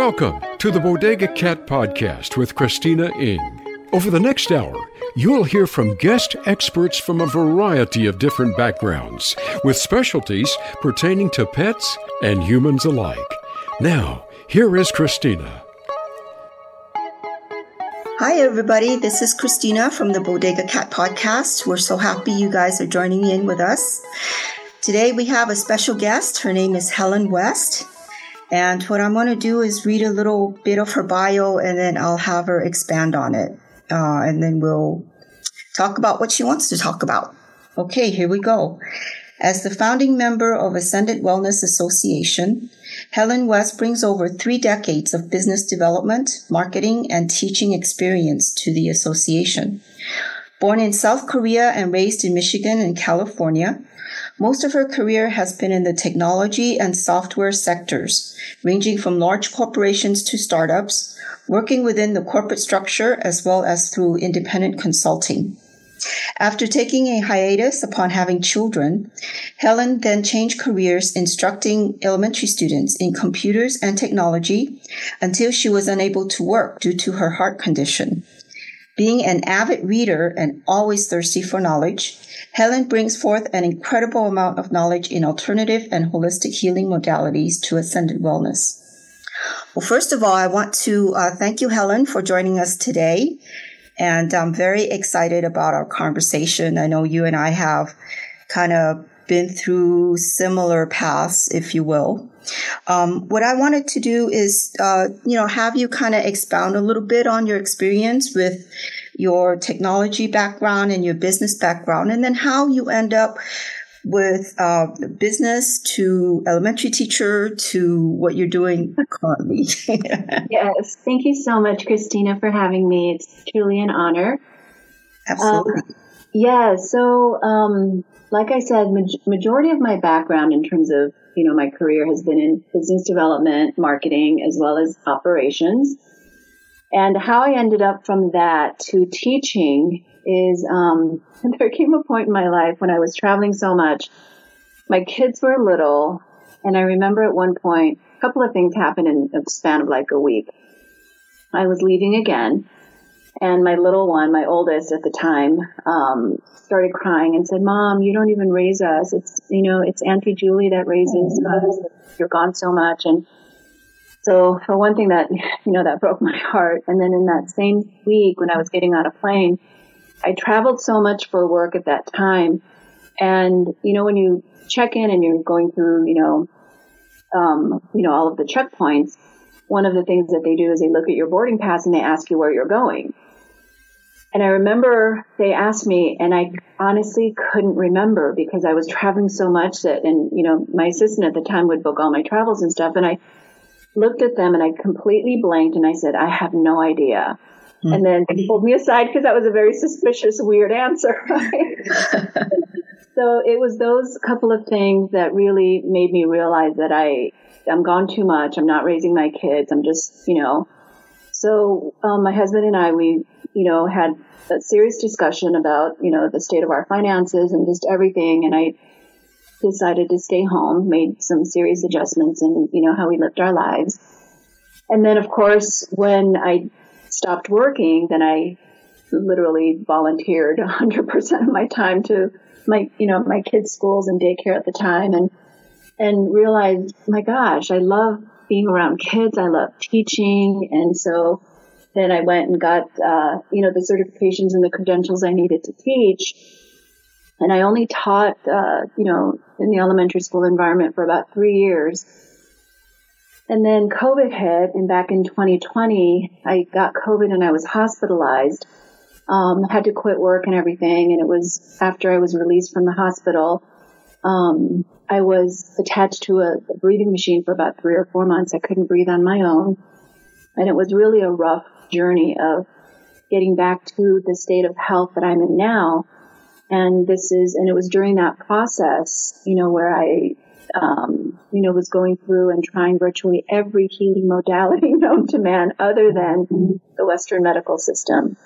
Welcome to the Bodega Cat Podcast with Christina Ing. Over the next hour, you'll hear from guest experts from a variety of different backgrounds, with specialties pertaining to pets and humans alike. Now, here is Christina. Hi, everybody. This is Christina from the Bodega Cat Podcast. We're so happy you guys are joining in with us. Today we have a special guest. Her name is Helen West. And what I'm going to do is read a little bit of her bio and then I'll have her expand on it. Uh, and then we'll talk about what she wants to talk about. Okay, here we go. As the founding member of Ascended Wellness Association, Helen West brings over three decades of business development, marketing, and teaching experience to the association. Born in South Korea and raised in Michigan and California, most of her career has been in the technology and software sectors, ranging from large corporations to startups, working within the corporate structure as well as through independent consulting. After taking a hiatus upon having children, Helen then changed careers instructing elementary students in computers and technology until she was unable to work due to her heart condition. Being an avid reader and always thirsty for knowledge, Helen brings forth an incredible amount of knowledge in alternative and holistic healing modalities to ascended Wellness. Well, first of all, I want to uh, thank you, Helen, for joining us today. And I'm very excited about our conversation. I know you and I have kind of been through similar paths, if you will. Um, what I wanted to do is, uh, you know, have you kind of expound a little bit on your experience with your technology background and your business background, and then how you end up with uh, business to elementary teacher to what you're doing currently. yes, thank you so much, Christina, for having me. It's truly an honor. Absolutely. Um, yeah, so um, like I said, ma- majority of my background in terms of you know my career has been in business development, marketing, as well as operations. And how I ended up from that to teaching is um, there came a point in my life when I was traveling so much. My kids were little, and I remember at one point a couple of things happened in a span of like a week. I was leaving again, and my little one, my oldest at the time, um, started crying and said, "Mom, you don't even raise us. It's you know, it's Auntie Julie that raises us. You're gone so much." And so, for one thing, that you know, that broke my heart. And then in that same week, when I was getting on a plane, I traveled so much for work at that time, and you know, when you check in and you're going through, you know, um, you know, all of the checkpoints. One of the things that they do is they look at your boarding pass and they ask you where you're going. And I remember they asked me, and I honestly couldn't remember because I was traveling so much that, and you know, my assistant at the time would book all my travels and stuff. And I looked at them and I completely blanked and I said, I have no idea. Mm-hmm. And then they pulled me aside because that was a very suspicious, weird answer. so it was those couple of things that really made me realize that I, I'm gone too much. I'm not raising my kids. I'm just, you know, so um, my husband and I, we you know, had a serious discussion about, you know, the state of our finances and just everything. And I decided to stay home, made some serious adjustments in, you know, how we lived our lives. And then, of course, when I stopped working, then I literally volunteered 100% of my time to my, you know, my kids' schools and daycare at the time and, and realized, my gosh, I love being around kids. I love teaching. And so then I went and got, uh, you know, the certifications and the credentials I needed to teach. And I only taught, uh, you know, in the elementary school environment for about three years. And then COVID hit, and back in 2020, I got COVID and I was hospitalized. Um, had to quit work and everything. And it was after I was released from the hospital. Um, I was attached to a, a breathing machine for about three or four months. I couldn't breathe on my own. And it was really a rough journey of getting back to the state of health that I'm in now. And this is, and it was during that process, you know, where I, um, you know, was going through and trying virtually every healing modality known to man other than the Western medical system.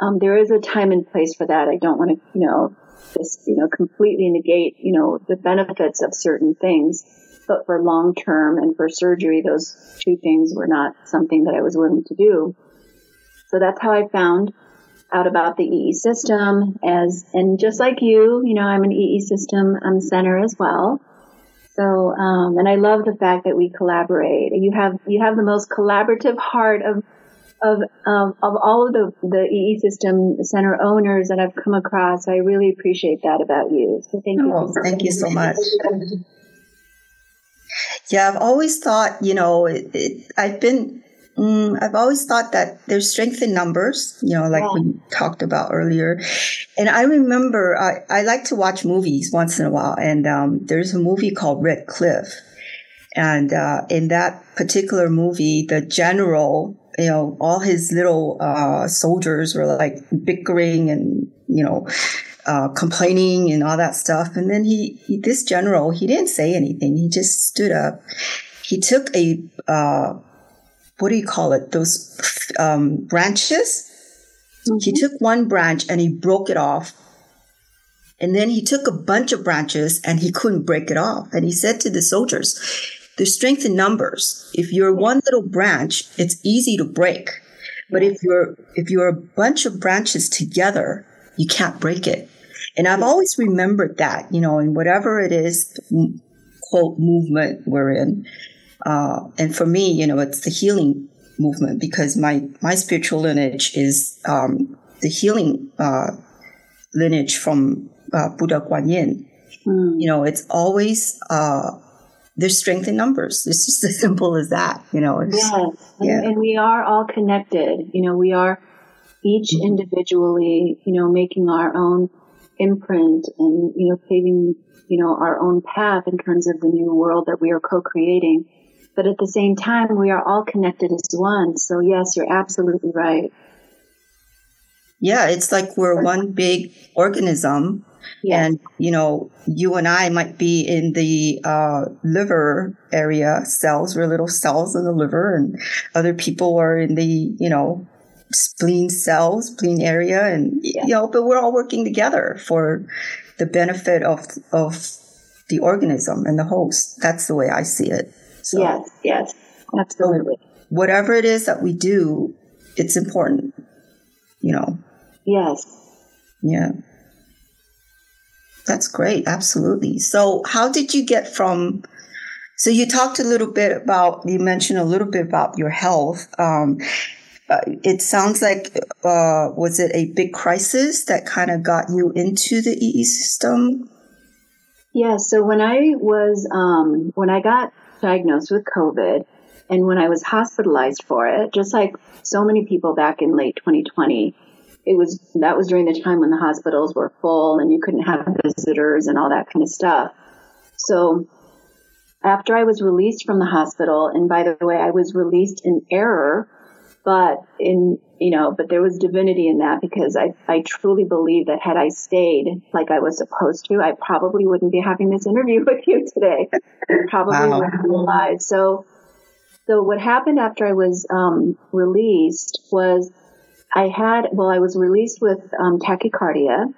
Um, there is a time and place for that. I don't want to, you know, just, you know, completely negate, you know, the benefits of certain things. but for long term and for surgery, those two things were not something that I was willing to do. So that's how I found out about the EE system as, and just like you, you know, I'm an EE system um, center as well. So, um, and I love the fact that we collaborate. You have you have the most collaborative heart of of um, of all of the the EE system center owners that I've come across. I really appreciate that about you. So thank you. Oh, thank you so much. Yeah, I've always thought, you know, it, it, I've been, mm, I've always thought that there's strength in numbers, you know, like yeah. we talked about earlier. And I remember I, I like to watch movies once in a while, and um, there's a movie called Red Cliff. And uh, in that particular movie, the general, you know, all his little uh, soldiers were like bickering and, you know, uh, complaining and all that stuff. And then he, he, this general, he didn't say anything. He just stood up. He took a, uh, what do you call it? Those um, branches. Mm-hmm. He took one branch and he broke it off. And then he took a bunch of branches and he couldn't break it off. And he said to the soldiers, there's strength in numbers. If you're one little branch, it's easy to break. But if you're, if you're a bunch of branches together, you can't break it. And I've always remembered that, you know, in whatever it is, quote, movement we're in. Uh, and for me, you know, it's the healing movement because my, my spiritual lineage is, um, the healing, uh, lineage from, uh, Buddha Guan Yin. Mm. You know, it's always, uh, there's strength in numbers. It's just as simple as that, you know. Yes. Yeah. And, and we are all connected. You know, we are each mm-hmm. individually, you know, making our own imprint and, you know, paving, you know, our own path in terms of the new world that we are co-creating. But at the same time, we are all connected as one. So yes, you're absolutely right. Yeah, it's like we're one big organism. Yes. And, you know, you and I might be in the uh, liver area cells. We're little cells in the liver, and other people are in the, you know, spleen cells, spleen area, and yeah. you know, but we're all working together for the benefit of of the organism and the host. That's the way I see it. So, yes, yes, absolutely. Whatever it is that we do, it's important. You know. Yes. Yeah. That's great. Absolutely. So, how did you get from? So, you talked a little bit about. You mentioned a little bit about your health. Um, it sounds like uh, was it a big crisis that kind of got you into the EE system? Yeah. So when I was um, when I got diagnosed with COVID, and when I was hospitalized for it, just like so many people back in late 2020, it was that was during the time when the hospitals were full and you couldn't have visitors and all that kind of stuff. So after I was released from the hospital, and by the way, I was released in error but in, you know, but there was divinity in that because I, I truly believe that had I stayed like I was supposed to, I probably wouldn't be having this interview with you today. probably wow. wouldn't be alive. So, so what happened after I was, um, released was I had, well, I was released with, um, tachycardia,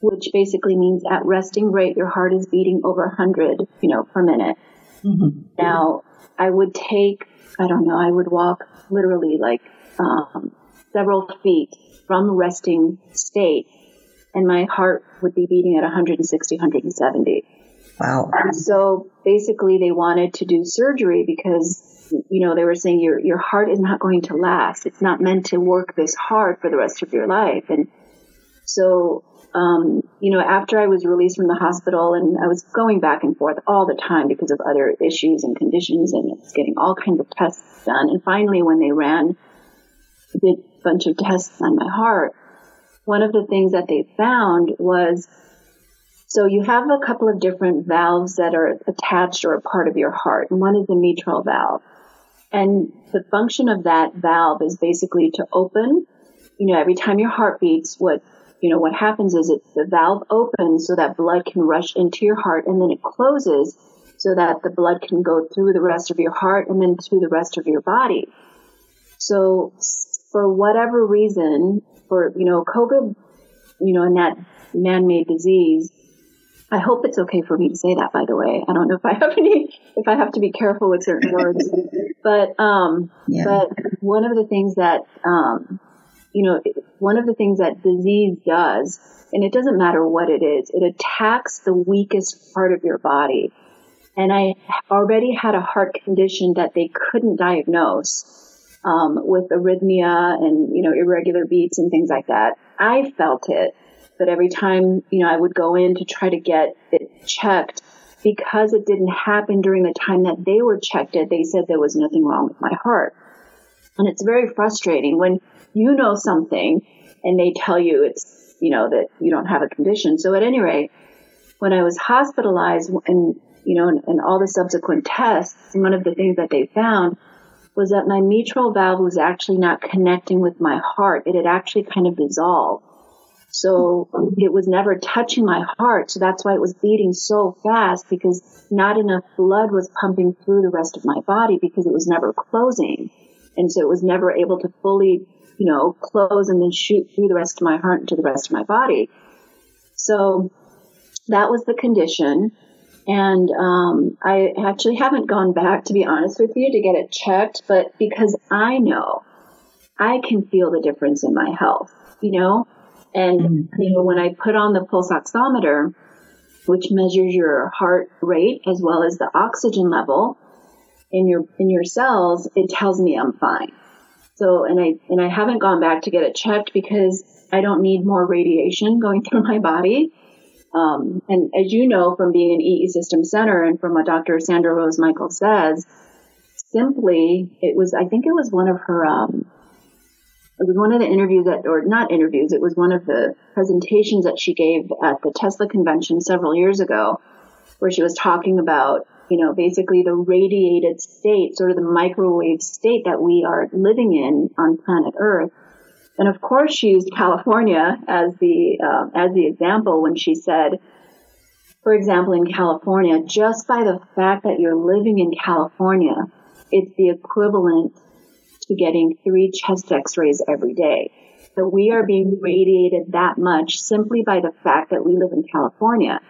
which basically means at resting rate, your heart is beating over 100, you know, per minute. Mm-hmm. Now, I would take, I don't know, I would walk literally like um, several feet from resting state, and my heart would be beating at 160, 170. Wow. And so basically, they wanted to do surgery because you know they were saying your your heart is not going to last. It's not meant to work this hard for the rest of your life, and so um, you know, after I was released from the hospital and I was going back and forth all the time because of other issues and conditions and it's getting all kinds of tests done. And finally, when they ran, did a bunch of tests on my heart, one of the things that they found was so you have a couple of different valves that are attached or a part of your heart. And one is the mitral valve. And the function of that valve is basically to open, you know, every time your heart beats, what you know, what happens is it, the valve opens so that blood can rush into your heart and then it closes so that the blood can go through the rest of your heart and then to the rest of your body. So for whatever reason, for, you know, COVID, you know, and that man-made disease, I hope it's okay for me to say that, by the way. I don't know if I have any, if I have to be careful with certain words, but, um, yeah. but one of the things that, um, you know, one of the things that disease does, and it doesn't matter what it is, it attacks the weakest part of your body. And I already had a heart condition that they couldn't diagnose, um, with arrhythmia and, you know, irregular beats and things like that. I felt it but every time, you know, I would go in to try to get it checked because it didn't happen during the time that they were checked it, they said there was nothing wrong with my heart. And it's very frustrating when you know something and they tell you it's, you know, that you don't have a condition. So at any rate, when I was hospitalized and, you know, and, and all the subsequent tests, one of the things that they found was that my mitral valve was actually not connecting with my heart. It had actually kind of dissolved. So it was never touching my heart. So that's why it was beating so fast because not enough blood was pumping through the rest of my body because it was never closing. And so it was never able to fully, you know, close and then shoot through the rest of my heart into the rest of my body. So that was the condition. And um, I actually haven't gone back, to be honest with you, to get it checked, but because I know I can feel the difference in my health, you know? And, mm-hmm. you know, when I put on the pulse oximeter, which measures your heart rate as well as the oxygen level in your, in your cells, it tells me I'm fine. So, and I, and I haven't gone back to get it checked because I don't need more radiation going through my body. Um, and as you know from being an EE system center and from what Dr. Sandra Rose Michael says, simply, it was, I think it was one of her, um, it was one of the interviews that, or not interviews, it was one of the presentations that she gave at the Tesla convention several years ago, where she was talking about, you know, basically the radiated state, sort of the microwave state that we are living in on planet Earth. And of course, she used California as the uh, as the example when she said, for example, in California, just by the fact that you're living in California, it's the equivalent to getting three chest x-rays every day. So we are being radiated that much simply by the fact that we live in California.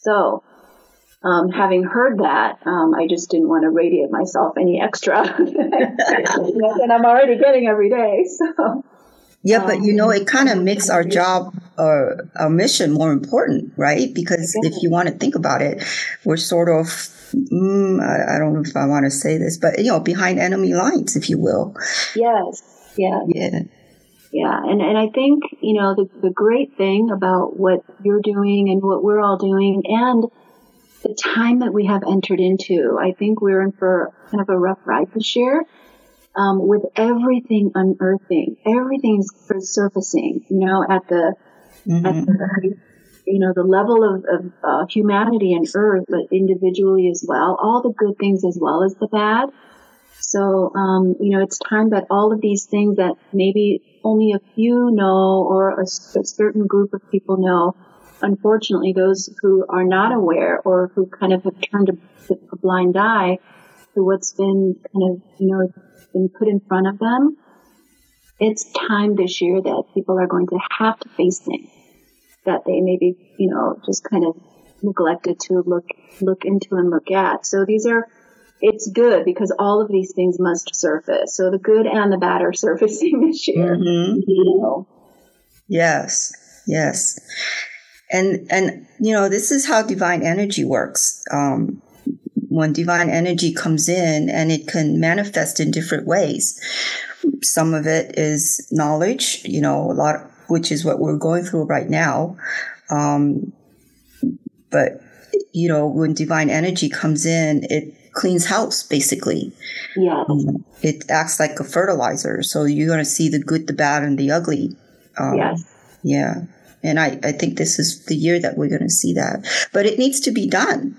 So, um, having heard that, um, I just didn't want to radiate myself any extra than I'm already getting every day. So, yeah, but you know, it kind of makes our job or our mission more important, right? Because if you want to think about it, we're sort of mm, I, I, don't know if I want to say this, but you know, behind enemy lines, if you will. Yes. Yeah. Yeah. Yeah. And, and I think, you know, the, the great thing about what you're doing and what we're all doing and the time that we have entered into, I think we're in for kind of a rough ride this year. Um, with everything unearthing, everything's surfacing, you know, at the, mm-hmm. at the you know, the level of, of uh, humanity and earth, but individually as well, all the good things as well as the bad. So, um, you know, it's time that all of these things that maybe only a few know or a, a certain group of people know, unfortunately, those who are not aware or who kind of have turned a, a blind eye to what's been kind of, you know, been put in front of them, it's time this year that people are going to have to face things that they maybe, you know, just kind of neglected to look, look into and look at. So these are, it's good because all of these things must surface. So the good and the bad are surfacing this year. Mm-hmm. You know? Yes, yes. And, and, you know, this is how divine energy works. Um, when divine energy comes in and it can manifest in different ways. Some of it is knowledge, you know, a lot, which is what we're going through right now. Um, but you know, when divine energy comes in, it cleans house basically. Yeah. Um, it acts like a fertilizer. So you're going to see the good, the bad, and the ugly. Um, yes. Yeah. And I, I think this is the year that we're going to see that. But it needs to be done.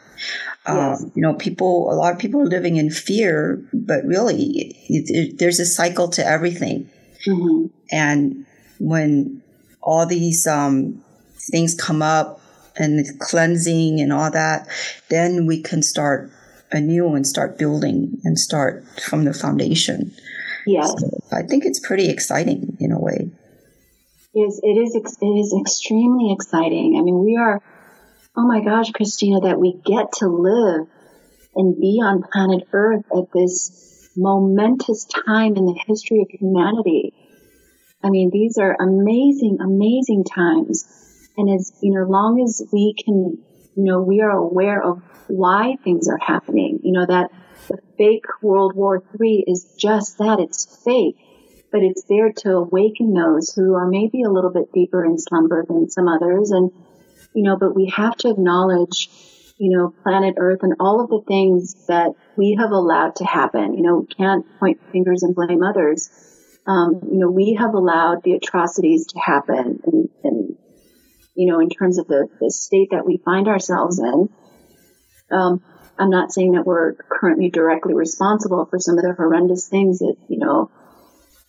Um, you know, people, a lot of people are living in fear, but really, it, it, there's a cycle to everything. Mm-hmm. And when all these um, things come up and cleansing and all that, then we can start anew and start building and start from the foundation. Yeah. So I think it's pretty exciting in a way. Yes, it is. It is extremely exciting. I mean, we are oh my gosh, Christina, that we get to live and be on planet Earth at this momentous time in the history of humanity. I mean, these are amazing, amazing times. And as, you know, long as we can, you know, we are aware of why things are happening, you know, that the fake World War III is just that, it's fake. But it's there to awaken those who are maybe a little bit deeper in slumber than some others. And, you know, but we have to acknowledge, you know, planet Earth and all of the things that we have allowed to happen. You know, we can't point fingers and blame others. Um, you know, we have allowed the atrocities to happen and, and you know, in terms of the, the state that we find ourselves in. Um, I'm not saying that we're currently directly responsible for some of the horrendous things that, you know,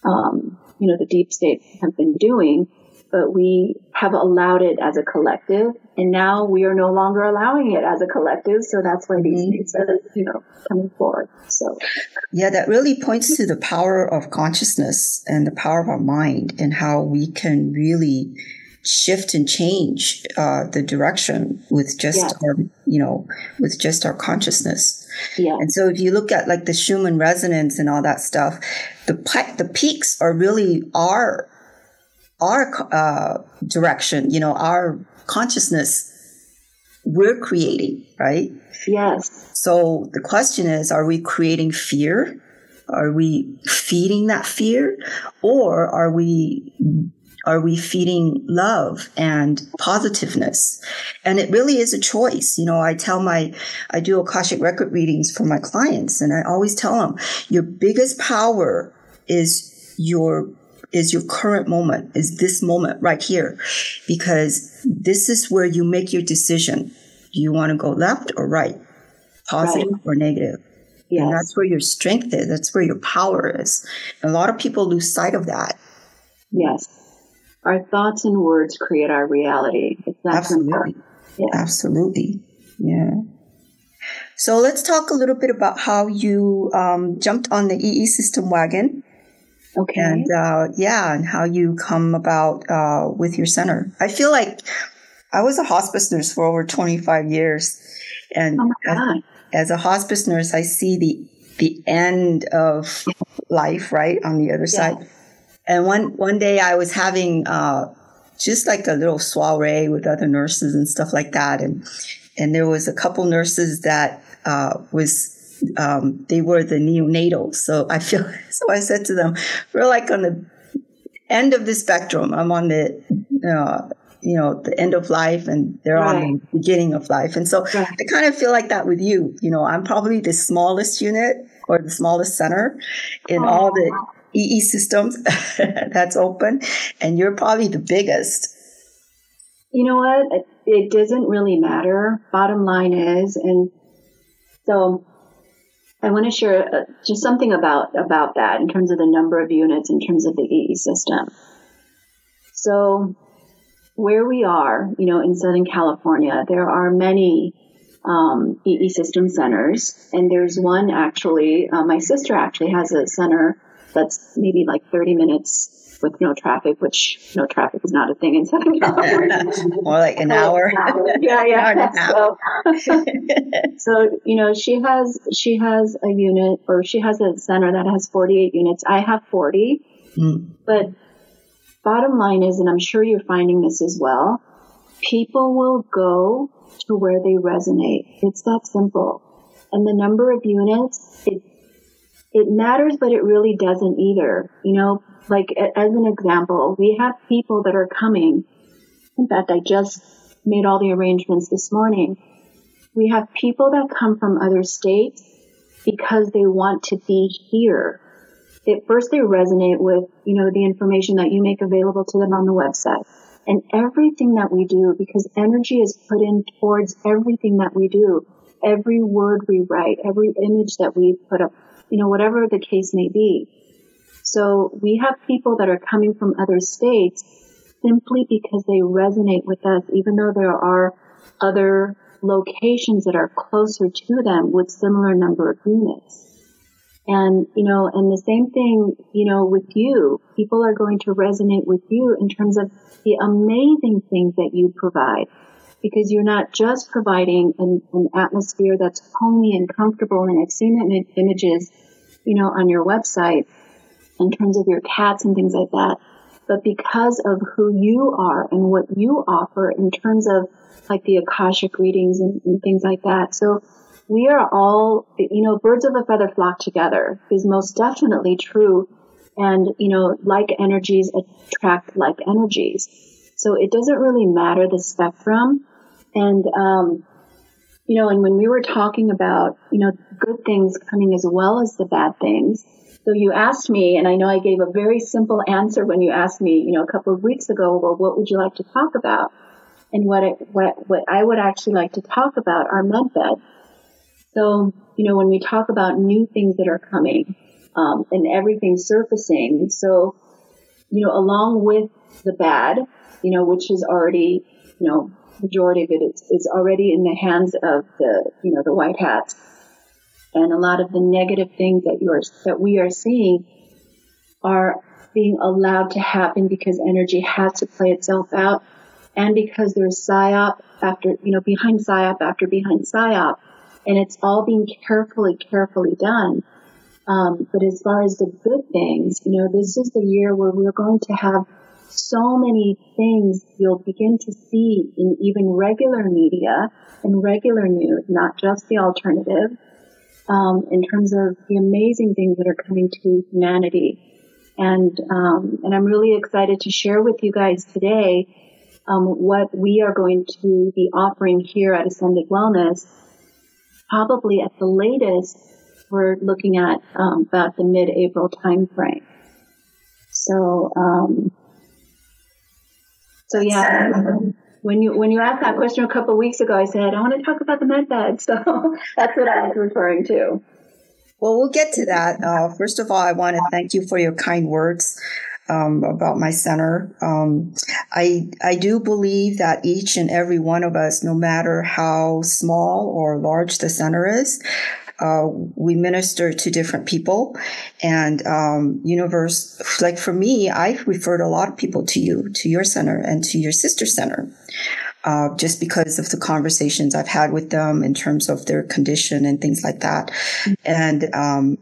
um, you know, the deep state have been doing, but we have allowed it as a collective, and now we are no longer allowing it as a collective. So that's why these mm-hmm. things are, you know, coming forward. So, yeah, that really points to the power of consciousness and the power of our mind, and how we can really shift and change uh, the direction with just our, you know, with just our consciousness. Yeah. And so if you look at like the Schumann resonance and all that stuff, the the peaks are really our our uh, direction. You know, our consciousness we're creating, right? Yes. So the question is, are we creating fear? Are we feeding that fear? Or are we are we feeding love and positiveness? And it really is a choice. You know, I tell my, I do Akashic record readings for my clients and I always tell them your biggest power is your is your current moment, is this moment right here. Because this is where you make your decision. Do you want to go left or right? Positive right. or negative? Yes. And that's where your strength is. That's where your power is. a lot of people lose sight of that. Yes. Our thoughts and words create our reality. It's that Absolutely. Yeah. Absolutely. Yeah. So let's talk a little bit about how you um, jumped on the EE system wagon. Okay. And uh, yeah, and how you come about uh, with your center. I feel like I was a hospice nurse for over 25 years. And oh as, as, a hospice nurse, I see the the end of life, right, on the other yeah. side. And one one day I was having uh, just like a little soiree with other nurses and stuff like that, and and there was a couple nurses that uh, was um, they were the neonatals. So I feel so I said to them, we're like on the end of the spectrum. I'm on the uh, you know the end of life and they're right. on the beginning of life and so right. i kind of feel like that with you you know i'm probably the smallest unit or the smallest center in oh. all the EE systems that's open, and you're probably the biggest. You know what? It doesn't really matter. Bottom line is, and so I want to share uh, just something about about that in terms of the number of units in terms of the EE system. So where we are, you know, in Southern California, there are many um, EE system centers, and there's one actually. Uh, my sister actually has a center that's maybe like 30 minutes with no traffic, which no traffic is not a thing in Southern California. More like an hour. yeah, yeah. So, so, you know, she has she has a unit or she has a center that has 48 units. I have 40. Mm. But bottom line is, and I'm sure you're finding this as well, people will go to where they resonate. It's that simple. And the number of units, it it matters, but it really doesn't either. You know, like as an example, we have people that are coming. In fact, I just made all the arrangements this morning. We have people that come from other states because they want to be here. At first they resonate with, you know, the information that you make available to them on the website and everything that we do because energy is put in towards everything that we do. Every word we write, every image that we put up, you know, whatever the case may be. So we have people that are coming from other states simply because they resonate with us, even though there are other locations that are closer to them with similar number of units. And, you know, and the same thing, you know, with you, people are going to resonate with you in terms of the amazing things that you provide. Because you're not just providing an, an atmosphere that's homey and comfortable. And I've seen Im- images, you know, on your website in terms of your cats and things like that. But because of who you are and what you offer in terms of like the Akashic readings and, and things like that. So we are all, you know, birds of a feather flock together is most definitely true. And, you know, like energies attract like energies. So it doesn't really matter the spectrum. And, um, you know, and when we were talking about, you know, good things coming as well as the bad things, so you asked me, and I know I gave a very simple answer when you asked me, you know, a couple of weeks ago, well, what would you like to talk about? And what, it, what, what I would actually like to talk about are medbed. So, you know, when we talk about new things that are coming, um, and everything surfacing, so, you know, along with the bad, you know, which is already, you know, majority of it is, is already in the hands of the, you know, the white hats. And a lot of the negative things that you are, that we are seeing are being allowed to happen because energy has to play itself out and because there's psyop after, you know, behind psyop after behind psyop. And it's all being carefully, carefully done. Um, but as far as the good things, you know, this is the year where we're going to have so many things you'll begin to see in even regular media and regular news, not just the alternative, um, in terms of the amazing things that are coming to humanity. And, um, and I'm really excited to share with you guys today, um, what we are going to be offering here at Ascended Wellness. Probably at the latest, we're looking at um, about the mid-April timeframe. So, um, so yeah, when you when you asked that question a couple of weeks ago, I said I want to talk about the med bed. So that's what I was referring to. Well, we'll get to that. Uh, first of all, I want to thank you for your kind words. Um, about my center. Um, I I do believe that each and every one of us, no matter how small or large the center is, uh, we minister to different people. And um, universe like for me i've referred a lot of people to you to your center and to your sister center uh, just because of the conversations i've had with them in terms of their condition and things like that. And um,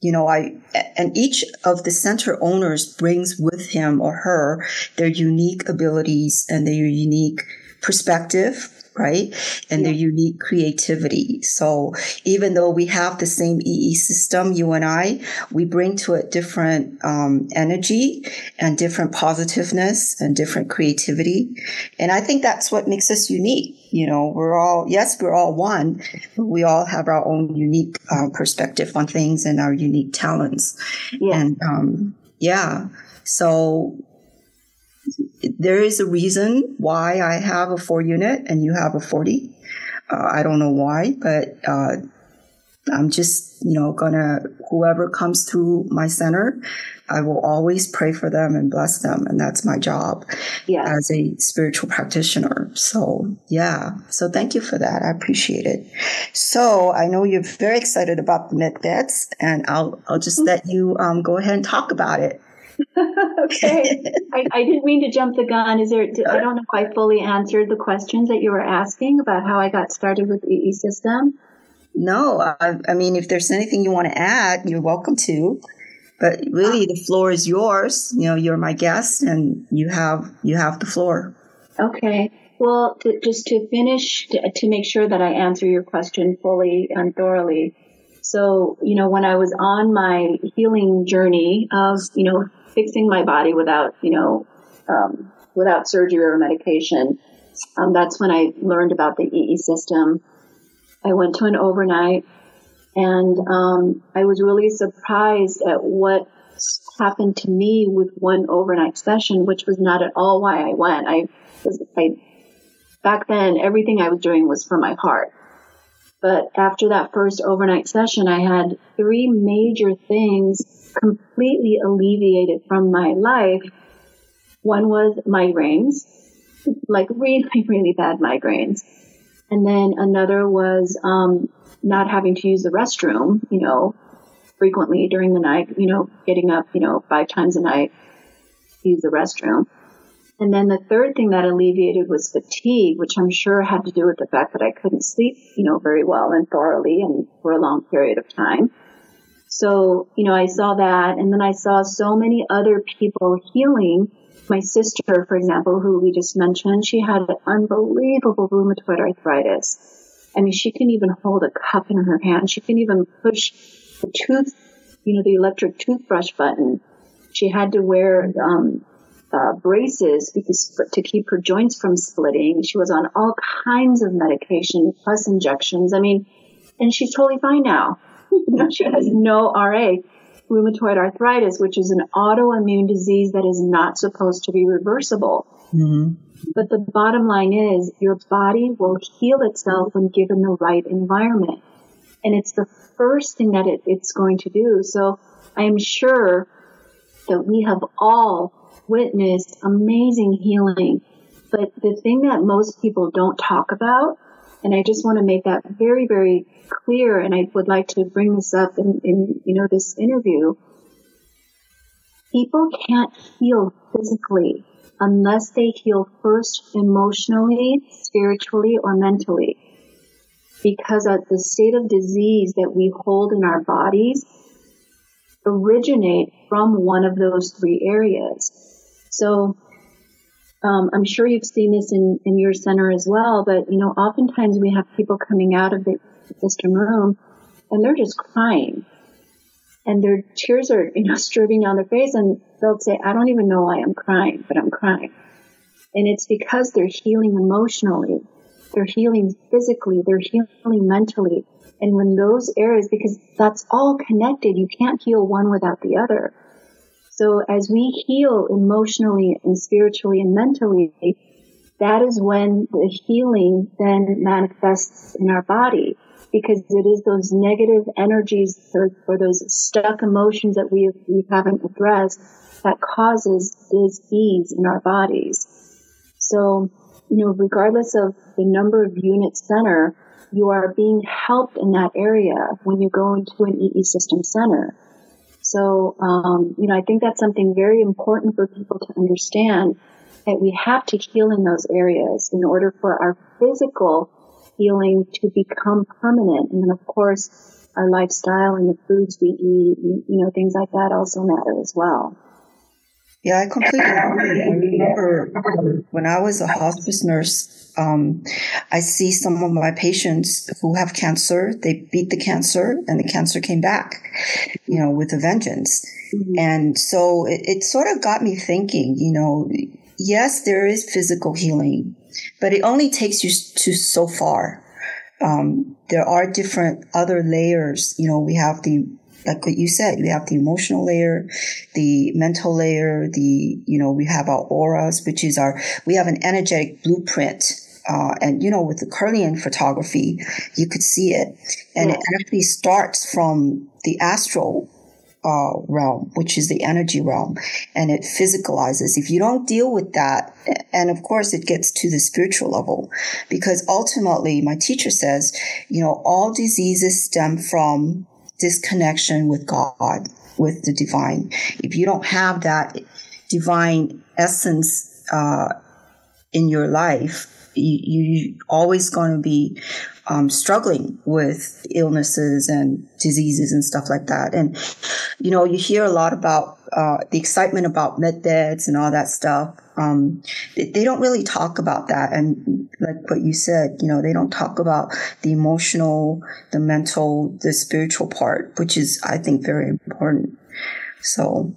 you know, I, and each of the center owners brings with him or her their unique abilities and their unique perspective right? And yeah. their unique creativity. So even though we have the same EE system, you and I, we bring to it different um, energy and different positiveness and different creativity. And I think that's what makes us unique. You know, we're all, yes, we're all one, but we all have our own unique uh, perspective on things and our unique talents. Yeah. And, um, yeah. So there is a reason why I have a four unit and you have a 40. Uh, I don't know why, but uh, I'm just, you know, gonna, whoever comes through my center, I will always pray for them and bless them. And that's my job yes. as a spiritual practitioner. So, yeah. So thank you for that. I appreciate it. So I know you're very excited about the med beds and I'll, I'll just let you um, go ahead and talk about it. okay. I, I, didn't mean to jump the gun. Is there, I don't know if I fully answered the questions that you were asking about how I got started with the E system. No, I, I mean, if there's anything you want to add, you're welcome to. But really, the floor is yours. You know, you're my guest, and you have you have the floor. Okay. Well, to, just to finish, to, to make sure that I answer your question fully and thoroughly. So, you know, when I was on my healing journey of, you know, fixing my body without, you know, um, without surgery or medication. Um, that's when I learned about the EE system. I went to an overnight and um, I was really surprised at what happened to me with one overnight session, which was not at all why I went. I was, I, back then, everything I was doing was for my heart. But after that first overnight session, I had three major things completely alleviated from my life. One was migraines, like really, really bad migraines. And then another was um, not having to use the restroom, you know, frequently during the night, you know, getting up, you know, five times a night to use the restroom. And then the third thing that alleviated was fatigue, which I'm sure had to do with the fact that I couldn't sleep, you know, very well and thoroughly and for a long period of time. So, you know, I saw that and then I saw so many other people healing. My sister, for example, who we just mentioned, she had an unbelievable rheumatoid arthritis. I mean, she couldn't even hold a cup in her hand. She couldn't even push the tooth, you know, the electric toothbrush button. She had to wear um, uh, braces because to keep her joints from splitting. She was on all kinds of medication plus injections. I mean, and she's totally fine now. you know, she has no RA, rheumatoid arthritis, which is an autoimmune disease that is not supposed to be reversible. Mm-hmm. But the bottom line is your body will heal itself when given the right environment. And it's the first thing that it, it's going to do. So I am sure that we have all witnessed amazing healing. But the thing that most people don't talk about, and I just want to make that very, very clear, and I would like to bring this up in, in you know, this interview. People can't heal physically unless they heal first emotionally, spiritually, or mentally. Because of the state of disease that we hold in our bodies originate from one of those three areas. So um, I'm sure you've seen this in, in your center as well, but you know, oftentimes we have people coming out of the system room and they're just crying and their tears are, you know, streaming down their face and they'll say, I don't even know why I'm crying, but I'm crying. And it's because they're healing emotionally. They're healing physically. They're healing mentally. And when those areas, because that's all connected, you can't heal one without the other. So as we heal emotionally and spiritually and mentally, that is when the healing then manifests in our body because it is those negative energies or, or those stuck emotions that we, we haven't addressed that causes disease in our bodies. So, you know, regardless of the number of units center, you are being helped in that area when you go into an EE system center. So, um, you know, I think that's something very important for people to understand that we have to heal in those areas in order for our physical healing to become permanent. And then, of course, our lifestyle and the foods we eat, you know, things like that also matter as well. Yeah, I completely agree. I remember when I was a hospice nurse, um, I see some of my patients who have cancer. They beat the cancer, and the cancer came back, you know, with a vengeance. Mm-hmm. And so it, it sort of got me thinking. You know, yes, there is physical healing, but it only takes you to so far. Um, there are different other layers. You know, we have the like what you said, we have the emotional layer, the mental layer, the, you know, we have our auras, which is our, we have an energetic blueprint. Uh, and you know, with the Kirlian photography, you could see it. And yeah. it actually starts from the astral uh, realm, which is the energy realm, and it physicalizes. If you don't deal with that, and of course it gets to the spiritual level, because ultimately, my teacher says, you know, all diseases stem from disconnection with God, with the divine. If you don't have that divine essence uh, in your life, you, are always going to be um, struggling with illnesses and diseases and stuff like that. And you know, you hear a lot about uh, the excitement about med beds and all that stuff. Um, they, they, don't really talk about that. And like what you said, you know, they don't talk about the emotional, the mental, the spiritual part, which is, I think, very important. So.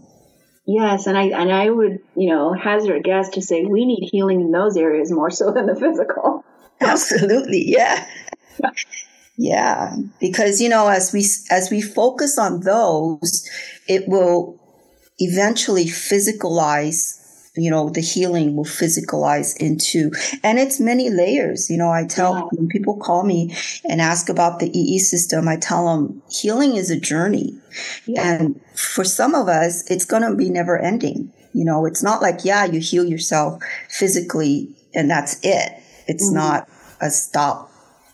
Yes, and I and I would you know hazard a guess to say we need healing in those areas more so than the physical. Absolutely, yeah. Yeah, because you know, as we as we focus on those, it will eventually physicalize. You know, the healing will physicalize into, and it's many layers. You know, I tell yeah. when people call me and ask about the EE system, I tell them healing is a journey, yeah. and for some of us, it's going to be never ending. You know, it's not like yeah, you heal yourself physically and that's it. It's mm-hmm. not a stop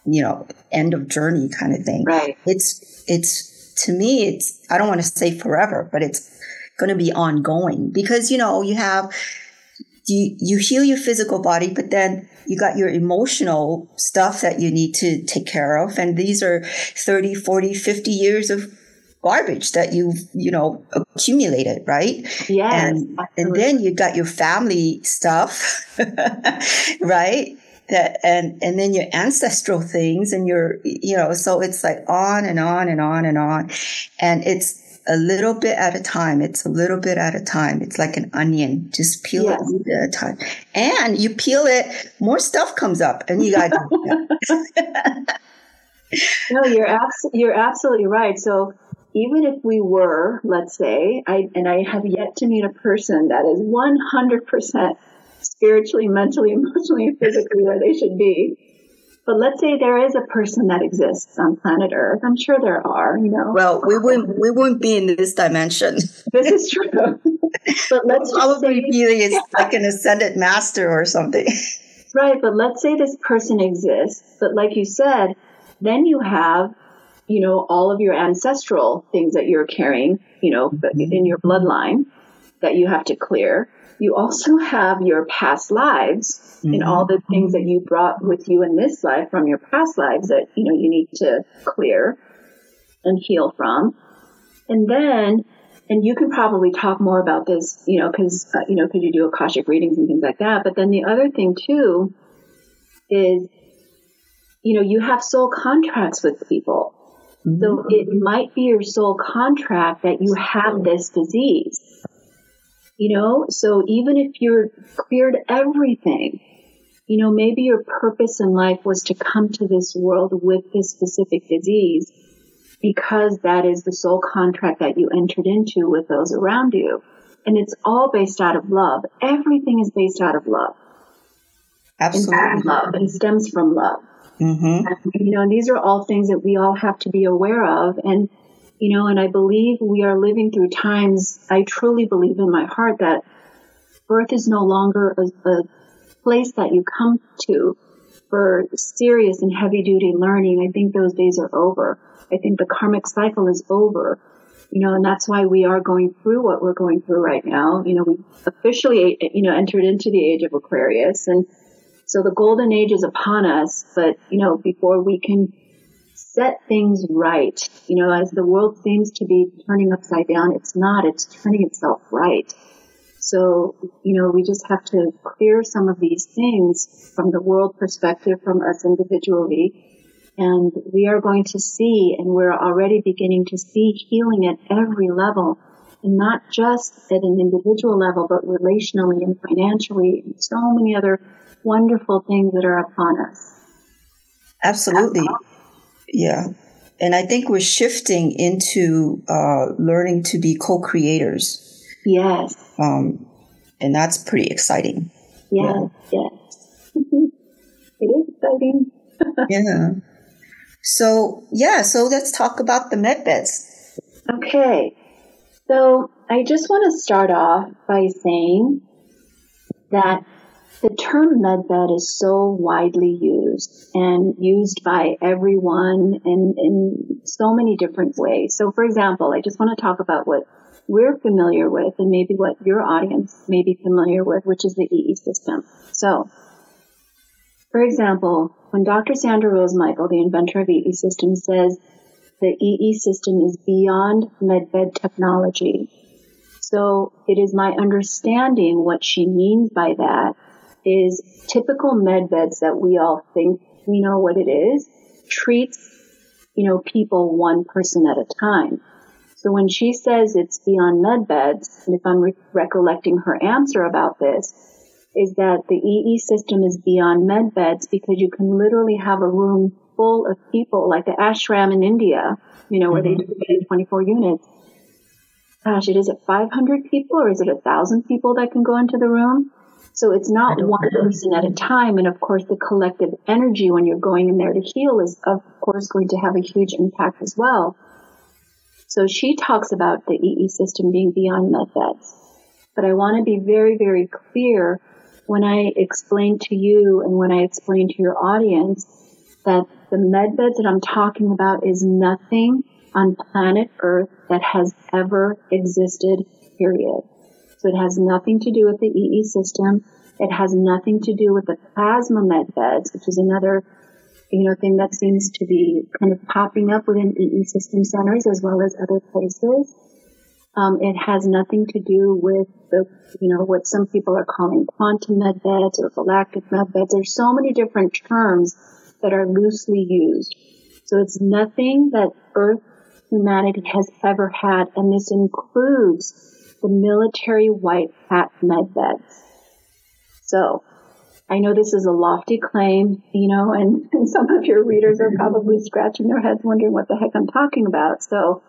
you know, end of journey kind of thing. Right. It's, it's, to me, it's, I don't want to say forever, but it's going to be ongoing because, you know, you have, you, you heal your physical body, but then you got your emotional stuff that you need to take care of. And these are 30, 40, 50 years of garbage that you've, you know, accumulated, right? yeah And, and then you got your family stuff, right? That, and, and then your ancestral things and your, you know, so it's like on and on and on and on. And it's, a little bit at a time. It's a little bit at a time. It's like an onion. Just peel yes. it a little bit at a time. And you peel it, more stuff comes up and you got No, you're abs- you're absolutely right. So even if we were, let's say, I and I have yet to meet a person that is 100% spiritually, mentally, emotionally, and physically where they should be. But let's say there is a person that exists on planet Earth. I'm sure there are, you know. Well, we wouldn't we wouldn't be in this dimension. This is true. but let's probably say, be like an ascended master or something. Right, but let's say this person exists. But like you said, then you have, you know, all of your ancestral things that you're carrying, you know, mm-hmm. in your bloodline that you have to clear. You also have your past lives mm-hmm. and all the things that you brought with you in this life from your past lives that, you know, you need to clear and heal from. And then, and you can probably talk more about this, you know, cause, uh, you know, cause you do Akashic readings and things like that. But then the other thing too is you know, you have soul contracts with people. Mm-hmm. So it might be your soul contract that you have this disease. You know, so even if you're cleared everything, you know, maybe your purpose in life was to come to this world with this specific disease because that is the soul contract that you entered into with those around you. And it's all based out of love. Everything is based out of love. Absolutely. love and stems from love. Mm-hmm. you know, and these are all things that we all have to be aware of. And, you know, and I believe we are living through times, I truly believe in my heart that birth is no longer a, a place that you come to for serious and heavy duty learning. I think those days are over. I think the karmic cycle is over. You know, and that's why we are going through what we're going through right now. You know, we officially, you know, entered into the age of Aquarius and so the golden age is upon us, but you know, before we can set things right, you know, as the world seems to be turning upside down, it's not, it's turning itself right. So, you know, we just have to clear some of these things from the world perspective, from us individually. And we are going to see, and we're already beginning to see healing at every level. And not just at an individual level, but relationally and financially and so many other wonderful things that are upon us. Absolutely. Yeah. And I think we're shifting into uh, learning to be co creators. Yes. Um, and that's pretty exciting. Yeah, yeah. yes. it is exciting. yeah. So, yeah, so let's talk about the med beds. Okay. So, I just want to start off by saying that the term medbed is so widely used and used by everyone in, in so many different ways. So for example, I just want to talk about what we're familiar with and maybe what your audience may be familiar with, which is the EE system. So, for example, when Dr. Sandra Rose Michael, the inventor of EE system, says the EE system is beyond medbed technology. So it is my understanding what she means by that is typical med beds that we all think we know what it is treats, you know, people one person at a time. So when she says it's beyond med beds, and if I'm re- recollecting her answer about this, is that the EE system is beyond med beds because you can literally have a room full of people like the ashram in India, you know, where mm-hmm. they do 24 units. Gosh, it is it 500 people or is it a thousand people that can go into the room? So it's not one person at a time. And of course, the collective energy when you're going in there to heal is, of course, going to have a huge impact as well. So she talks about the EE system being beyond med beds. But I want to be very, very clear when I explain to you and when I explain to your audience that the med beds that I'm talking about is nothing on planet Earth that has ever existed, period. So it has nothing to do with the EE system. It has nothing to do with the plasma med beds, which is another you know, thing that seems to be kind of popping up within EE system centers as well as other places. Um, it has nothing to do with the, you know, what some people are calling quantum med beds or galactic med beds. There's so many different terms that are loosely used. So it's nothing that Earth humanity has ever had, and this includes the military white hat med beds. So I know this is a lofty claim, you know, and, and some of your readers are probably scratching their heads wondering what the heck I'm talking about. So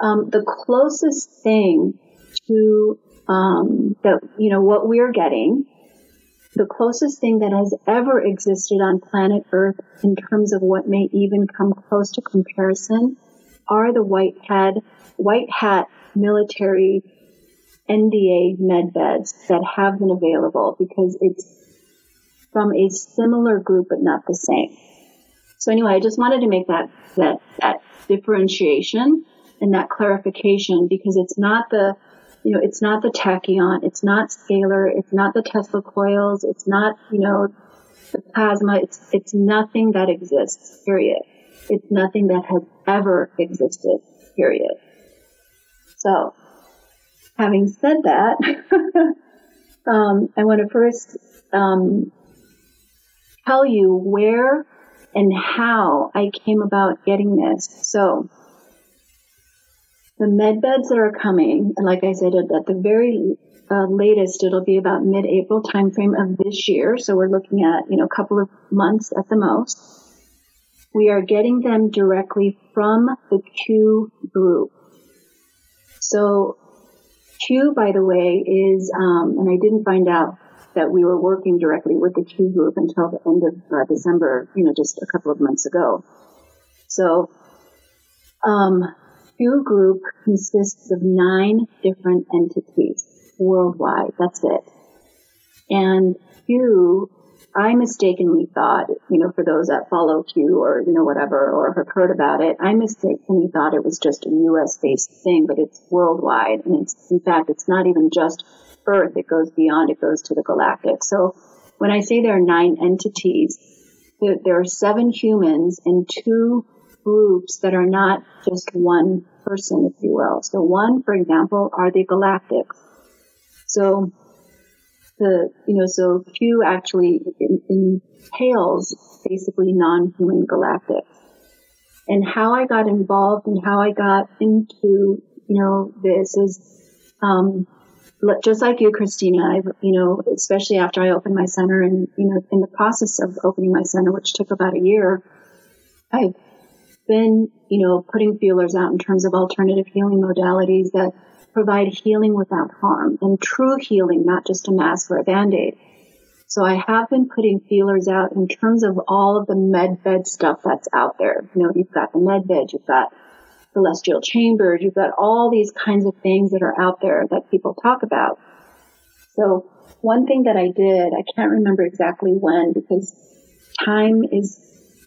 um, the closest thing to um, that, you know, what we're getting, the closest thing that has ever existed on planet Earth in terms of what may even come close to comparison are the white hat, white hat military NDA med beds that have been available because it's from a similar group but not the same. So anyway, I just wanted to make that that that differentiation and that clarification because it's not the, you know, it's not the tachyon, it's not scalar, it's not the Tesla coils, it's not, you know, the plasma, it's, it's nothing that exists, period. It's nothing that has ever existed, period. So, having said that, um, I want to first um, tell you where and how I came about getting this. So, the med beds that are coming, like I said, at the very uh, latest, it'll be about mid-April timeframe of this year. So we're looking at, you know, a couple of months at the most. We are getting them directly from the Q group. So Q, by the way, is, um, and I didn't find out that we were working directly with the Q group until the end of uh, December, you know, just a couple of months ago. So, um, Q Group consists of nine different entities worldwide. That's it. And Q, I mistakenly thought, you know, for those that follow Q or, you know, whatever, or have heard about it, I mistakenly thought it was just a US based thing, but it's worldwide. And it's, in fact, it's not even just Earth. It goes beyond, it goes to the galactic. So when I say there are nine entities, there are seven humans and two groups that are not just one person, if you will. So one, for example, are the galactics. So the, you know, so Q actually entails basically non-human galactics. And how I got involved and how I got into, you know, this is, um, just like you, Christina, I've, you know, especially after I opened my center and, you know, in the process of opening my center, which took about a year, I've been, you know, putting feelers out in terms of alternative healing modalities that provide healing without harm and true healing, not just a mask or a band-aid. So I have been putting feelers out in terms of all of the med bed stuff that's out there. You know, you've got the med bed, you've got celestial chambers, you've got all these kinds of things that are out there that people talk about. So one thing that I did, I can't remember exactly when because time is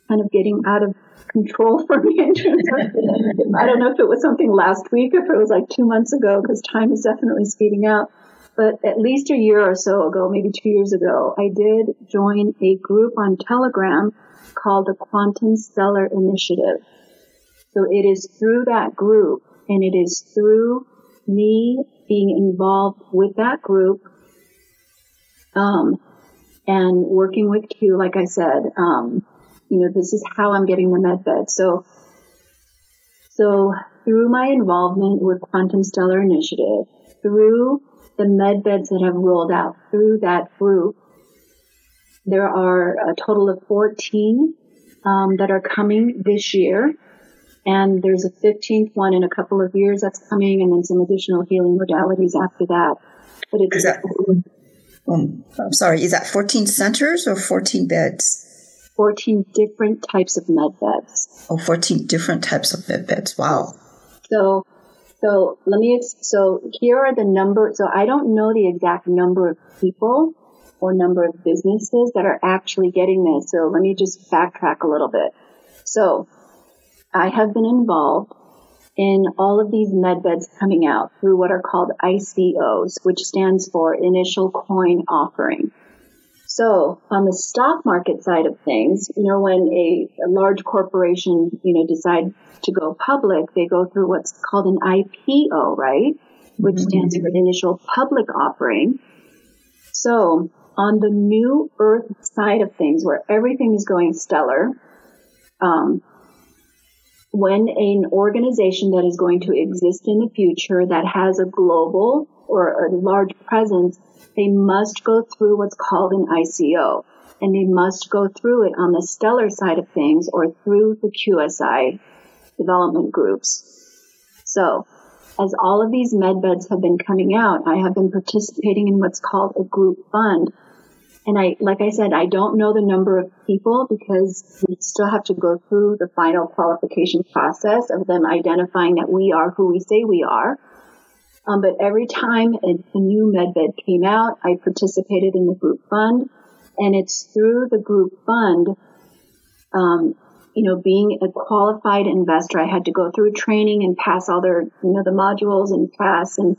kind of getting out of control for me I don't know if it was something last week, or if it was like two months ago, because time is definitely speeding up. But at least a year or so ago, maybe two years ago, I did join a group on Telegram called the Quantum Stellar Initiative. So it is through that group and it is through me being involved with that group, um, and working with Q, like I said, um, you know, this is how I'm getting the med bed. So, so through my involvement with Quantum Stellar Initiative, through the med beds that have rolled out through that group, there are a total of 14 um, that are coming this year. And there's a 15th one in a couple of years that's coming, and then some additional healing modalities after that. But it's. That, um, I'm sorry, is that 14 centers or 14 beds? 14 different types of med beds. Oh, 14 different types of med beds. Wow. So, so let me, so here are the numbers. So I don't know the exact number of people or number of businesses that are actually getting this. So let me just backtrack a little bit. So I have been involved in all of these med beds coming out through what are called ICOs, which stands for Initial Coin Offering. So on the stock market side of things, you know, when a, a large corporation, you know, decide to go public, they go through what's called an IPO, right? Which mm-hmm. stands for initial public offering. So on the new earth side of things where everything is going stellar, um, when an organization that is going to exist in the future that has a global or a large presence, they must go through what's called an ICO. And they must go through it on the stellar side of things or through the QSI development groups. So, as all of these medbeds have been coming out, I have been participating in what's called a group fund and I, like I said, I don't know the number of people because we still have to go through the final qualification process of them identifying that we are who we say we are. Um, but every time a, a new medbed came out, I participated in the group fund, and it's through the group fund, um, you know, being a qualified investor, I had to go through training and pass all their, you know, the modules and pass and,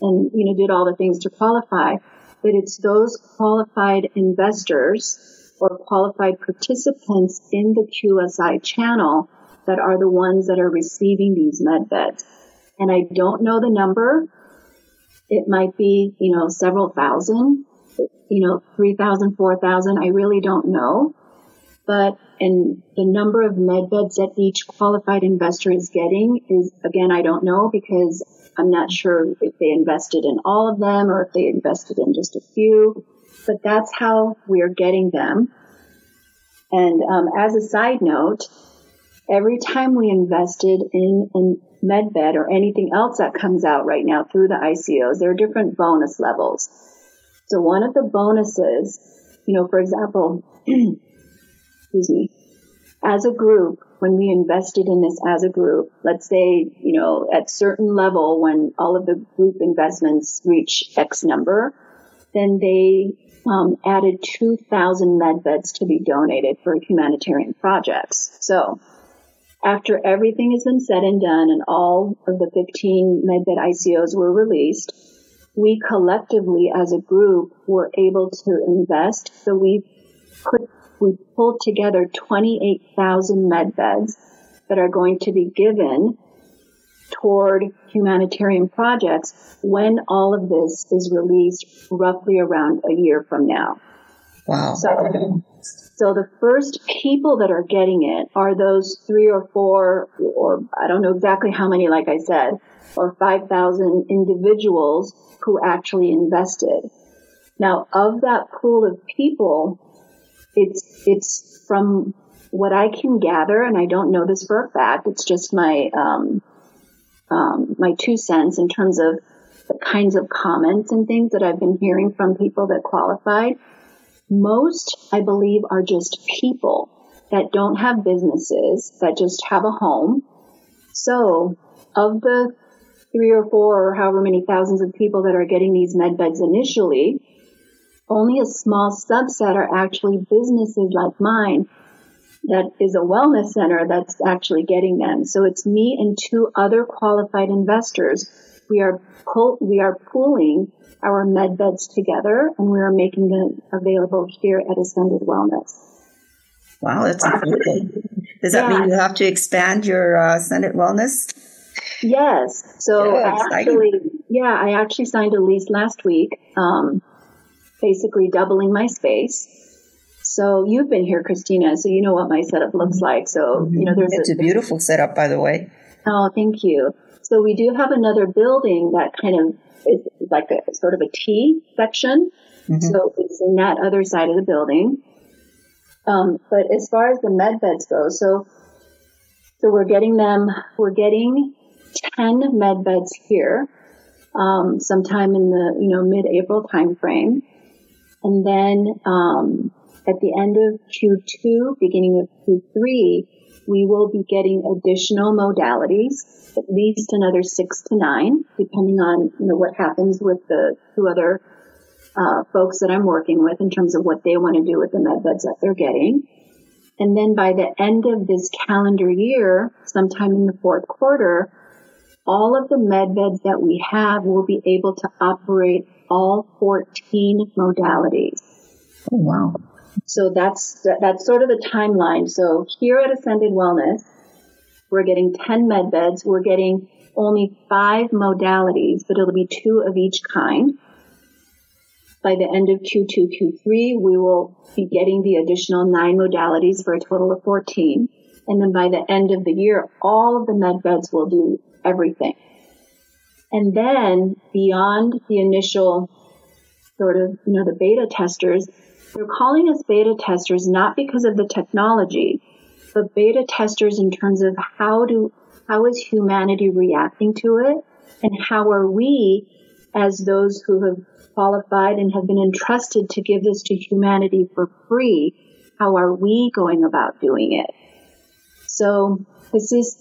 and, you know, did all the things to qualify but it's those qualified investors or qualified participants in the QSI channel that are the ones that are receiving these med beds. And I don't know the number. It might be, you know, several thousand, you know, 3,000, 4,000. I really don't know. But, and the number of med beds that each qualified investor is getting is, again, I don't know because I'm not sure if they invested in all of them or if they invested in just a few, but that's how we're getting them. And um, as a side note, every time we invested in a MedBed or anything else that comes out right now through the ICOs, there are different bonus levels. So one of the bonuses, you know, for example, excuse me, as a group, when we invested in this as a group, let's say, you know, at certain level, when all of the group investments reach X number, then they um, added 2,000 med beds to be donated for humanitarian projects. So after everything has been said and done and all of the 15 medbed ICOs were released, we collectively as a group were able to invest. So we put we pulled together 28,000 MedBeds that are going to be given toward humanitarian projects when all of this is released roughly around a year from now. Wow. So, so the first people that are getting it are those three or four, or I don't know exactly how many, like I said, or 5,000 individuals who actually invested. Now, of that pool of people, it's it's from what I can gather, and I don't know this for a fact. It's just my um, um, my two cents in terms of the kinds of comments and things that I've been hearing from people that qualified. Most, I believe, are just people that don't have businesses that just have a home. So, of the three or four or however many thousands of people that are getting these med beds initially, only a small subset are actually businesses like mine that is a wellness center that's actually getting them. So it's me and two other qualified investors. We are pull, we are pooling our med beds together and we are making them available here at Ascended Wellness. Wow, that's incredible. Does that yeah. mean you have to expand your uh, Ascended Wellness? Yes. So yeah, I actually, yeah, I actually signed a lease last week. Um, basically doubling my space. So you've been here, Christina, so you know what my setup looks like. So, you know, there's it's a, a beautiful setup, by the way. Oh, thank you. So we do have another building that kind of is like a sort of a T section. Mm-hmm. So it's in that other side of the building. Um, but as far as the med beds go, so so we're getting them. We're getting ten med beds here, um, sometime in the you know mid April timeframe. And then um, at the end of Q2, beginning of Q3, we will be getting additional modalities, at least another six to nine, depending on you know what happens with the two other uh, folks that I'm working with in terms of what they want to do with the med beds that they're getting. And then by the end of this calendar year, sometime in the fourth quarter, all of the med beds that we have will be able to operate all 14 modalities. Oh, wow. So that's that's sort of the timeline. So here at Ascended Wellness, we're getting 10 med beds. We're getting only five modalities, but it'll be two of each kind. By the end of Q2, Q3, we will be getting the additional nine modalities for a total of 14. And then by the end of the year, all of the med beds will do everything. And then beyond the initial sort of, you know, the beta testers, they're calling us beta testers not because of the technology, but beta testers in terms of how do, how is humanity reacting to it? And how are we, as those who have qualified and have been entrusted to give this to humanity for free, how are we going about doing it? So this is,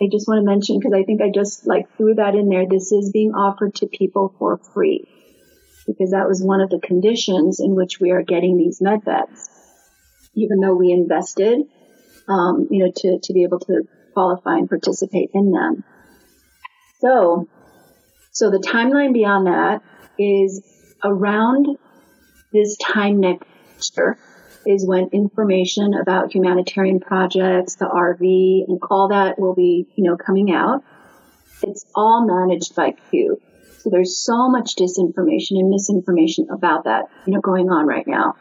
I just want to mention because I think I just like threw that in there. This is being offered to people for free because that was one of the conditions in which we are getting these med beds. Even though we invested, um, you know, to, to be able to qualify and participate in them. So, so the timeline beyond that is around this time next year is when information about humanitarian projects, the RV, and all that will be, you know, coming out. It's all managed by Q. There's so much disinformation and misinformation about that, you know, going on right now.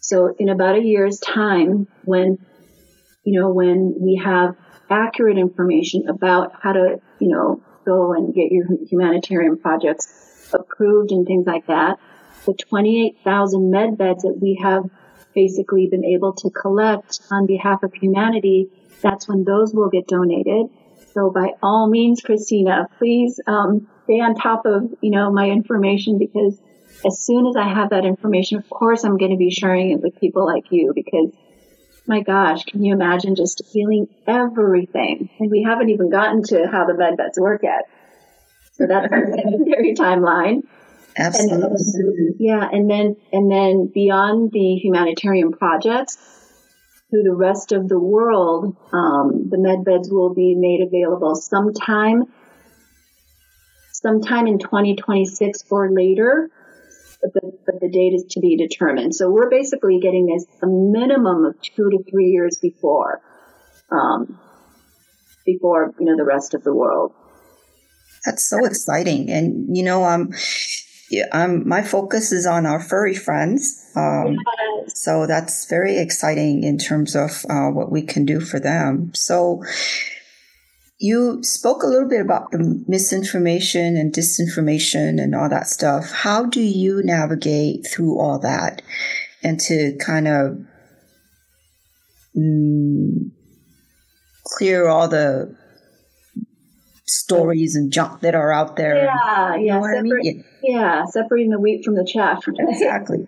So in about a year's time, when, you know, when we have accurate information about how to, you know, go and get your humanitarian projects approved and things like that, the 28,000 med beds that we have basically been able to collect on behalf of humanity, that's when those will get donated. So by all means, Christina, please um, stay on top of you know my information because as soon as I have that information, of course, I'm going to be sharing it with people like you because my gosh, can you imagine just feeling everything? And we haven't even gotten to how the med beds work yet. So that's a secondary timeline. Absolutely. And, yeah, and then and then beyond the humanitarian projects, through the rest of the world, um, the med beds will be made available sometime, sometime in 2026 or later. But the, but the date is to be determined. So we're basically getting this a minimum of two to three years before, um, before you know the rest of the world. That's so exciting, and you know, um, um, my focus is on our furry friends. Um. So that's very exciting in terms of uh, what we can do for them. So you spoke a little bit about the misinformation and disinformation and all that stuff. How do you navigate through all that and to kind of mm, clear all the stories and junk that are out there. Yeah, yeah, separate, I mean? yeah. yeah, separating the wheat from the chaff. Exactly.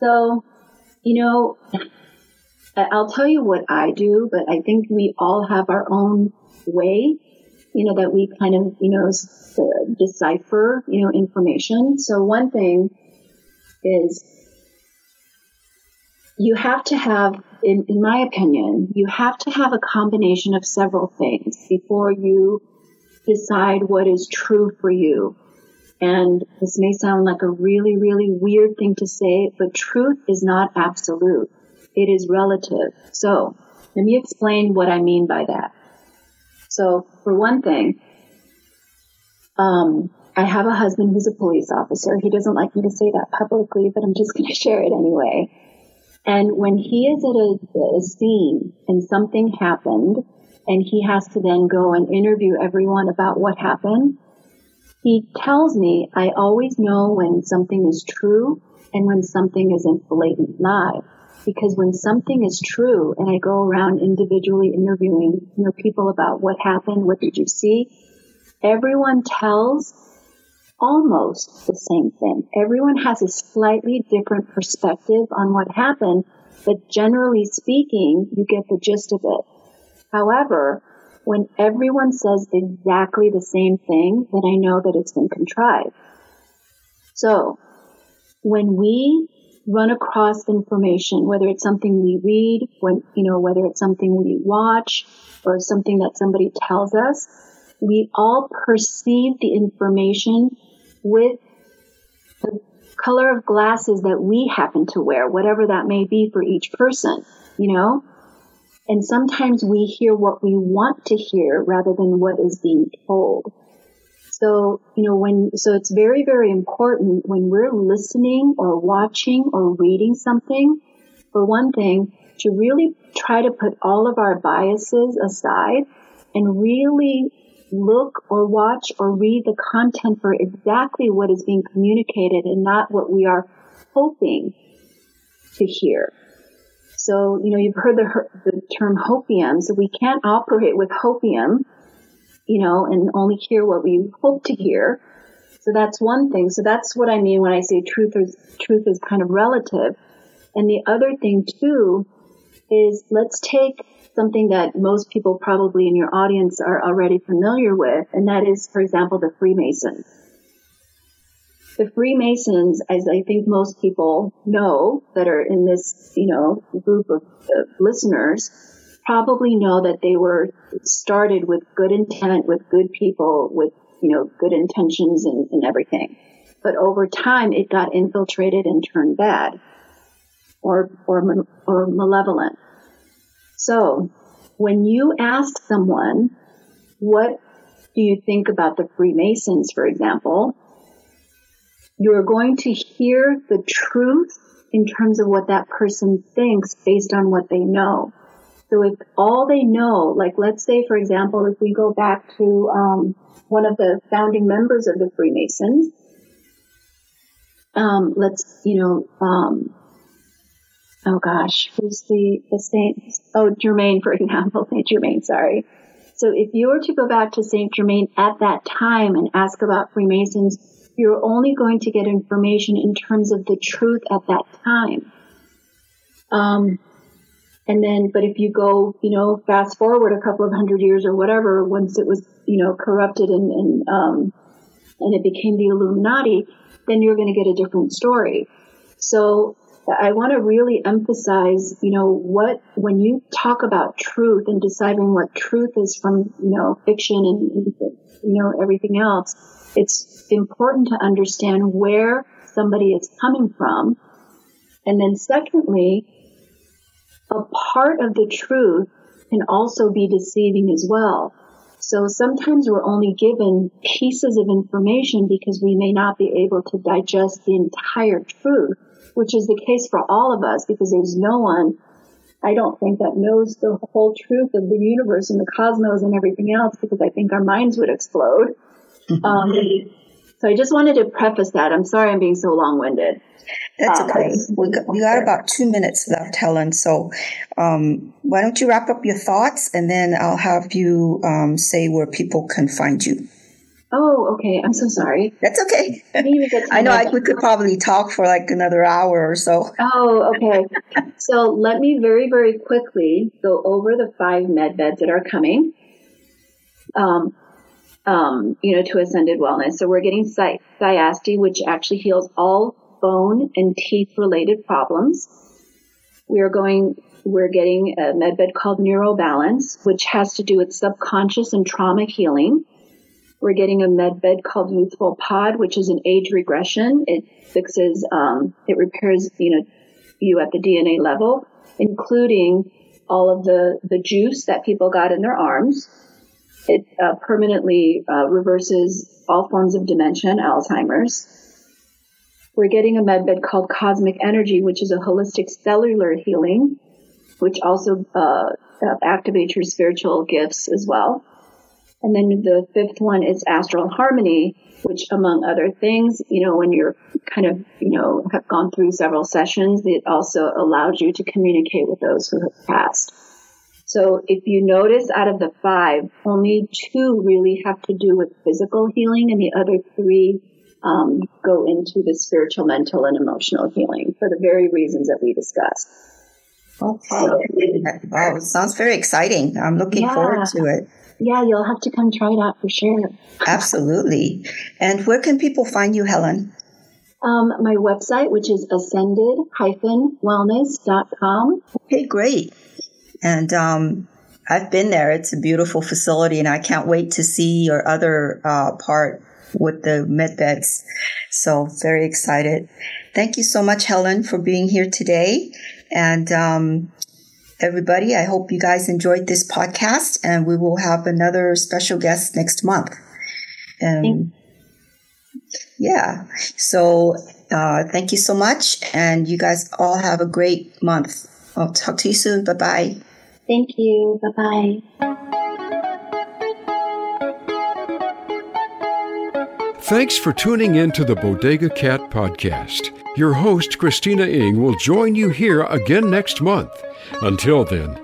so, you know, I'll tell you what I do, but I think we all have our own way, you know, that we kind of, you know, uh, decipher, you know, information. So one thing is you have to have, in, in my opinion, you have to have a combination of several things before you decide what is true for you. And this may sound like a really, really weird thing to say, but truth is not absolute. It is relative. So let me explain what I mean by that. So for one thing, um, I have a husband who's a police officer. He doesn't like me to say that publicly, but I'm just going to share it anyway. And when he is at a, a scene and something happened and he has to then go and interview everyone about what happened. He tells me I always know when something is true and when something is a blatant lie. Because when something is true and I go around individually interviewing you know, people about what happened, what did you see, everyone tells almost the same thing. Everyone has a slightly different perspective on what happened, but generally speaking, you get the gist of it. However, when everyone says exactly the same thing, then I know that it's been contrived. So, when we run across information, whether it's something we read, when, you know, whether it's something we watch or something that somebody tells us, we all perceive the information with the color of glasses that we happen to wear, whatever that may be for each person, you know? And sometimes we hear what we want to hear rather than what is being told. So, you know, when, so it's very, very important when we're listening or watching or reading something, for one thing, to really try to put all of our biases aside and really look or watch or read the content for exactly what is being communicated and not what we are hoping to hear. So, you know, you've heard the, the term hopium. So we can't operate with hopium, you know, and only hear what we hope to hear. So that's one thing. So that's what I mean when I say truth is, truth is kind of relative. And the other thing too is let's take something that most people probably in your audience are already familiar with, and that is, for example, the Freemasons the Freemasons, as I think most people know that are in this, you know, group of uh, listeners, probably know that they were started with good intent, with good people, with, you know, good intentions and, and everything. But over time, it got infiltrated and turned bad or, or, or malevolent. So when you ask someone, what do you think about the Freemasons, for example? You are going to hear the truth in terms of what that person thinks based on what they know. So if all they know, like let's say, for example, if we go back to um, one of the founding members of the Freemasons, um, let's, you know, um, oh gosh, who's the, the saint? Oh, Germain, for example, Saint Germain, sorry. So if you were to go back to Saint Germain at that time and ask about Freemasons, you're only going to get information in terms of the truth at that time. Um, and then, but if you go, you know, fast forward a couple of hundred years or whatever, once it was, you know, corrupted and, and, um, and it became the Illuminati, then you're going to get a different story. So I want to really emphasize, you know, what, when you talk about truth and deciding what truth is from, you know, fiction and, you know, everything else, it's important to understand where somebody is coming from. And then secondly, a part of the truth can also be deceiving as well. So sometimes we're only given pieces of information because we may not be able to digest the entire truth, which is the case for all of us because there's no one, I don't think, that knows the whole truth of the universe and the cosmos and everything else because I think our minds would explode. Um, so I just wanted to preface that. I'm sorry I'm being so long winded. That's um, okay. We got, we got about two minutes left, Helen. So um, why don't you wrap up your thoughts and then I'll have you um, say where people can find you. Oh, okay. I'm so sorry. That's okay. I know I, we could probably talk for like another hour or so. Oh, okay. so let me very, very quickly go over the five med beds that are coming. Um, um, you know, to ascended wellness. So we're getting Sy- Thyasti, which actually heals all bone and teeth related problems. We are going, we're getting a medbed called Neurobalance, which has to do with subconscious and trauma healing. We're getting a medbed called Youthful Pod, which is an age regression. It fixes, um, it repairs, you know, you at the DNA level, including all of the, the juice that people got in their arms it uh, permanently uh, reverses all forms of dementia Alzheimer's. We're getting a med bed called Cosmic Energy, which is a holistic cellular healing, which also uh, activates your spiritual gifts as well. And then the fifth one is Astral Harmony, which among other things, you know, when you're kind of, you know, have gone through several sessions, it also allows you to communicate with those who have passed. So if you notice out of the five, only two really have to do with physical healing and the other three um, go into the spiritual, mental, and emotional healing for the very reasons that we discussed. Okay. So, wow, sounds very exciting. I'm looking yeah. forward to it. Yeah, you'll have to come try it out for sure. Absolutely. And where can people find you, Helen? Um, my website, which is ascended-wellness.com. Okay, great. And um, I've been there. It's a beautiful facility, and I can't wait to see your other uh, part with the med beds. So very excited. Thank you so much, Helen, for being here today. And um, everybody, I hope you guys enjoyed this podcast, and we will have another special guest next month. And yeah, so uh, thank you so much, and you guys all have a great month. I'll talk to you soon. Bye bye. Thank you. Bye bye. Thanks for tuning in to the Bodega Cat Podcast. Your host, Christina Ing, will join you here again next month. Until then,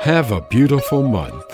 have a beautiful month.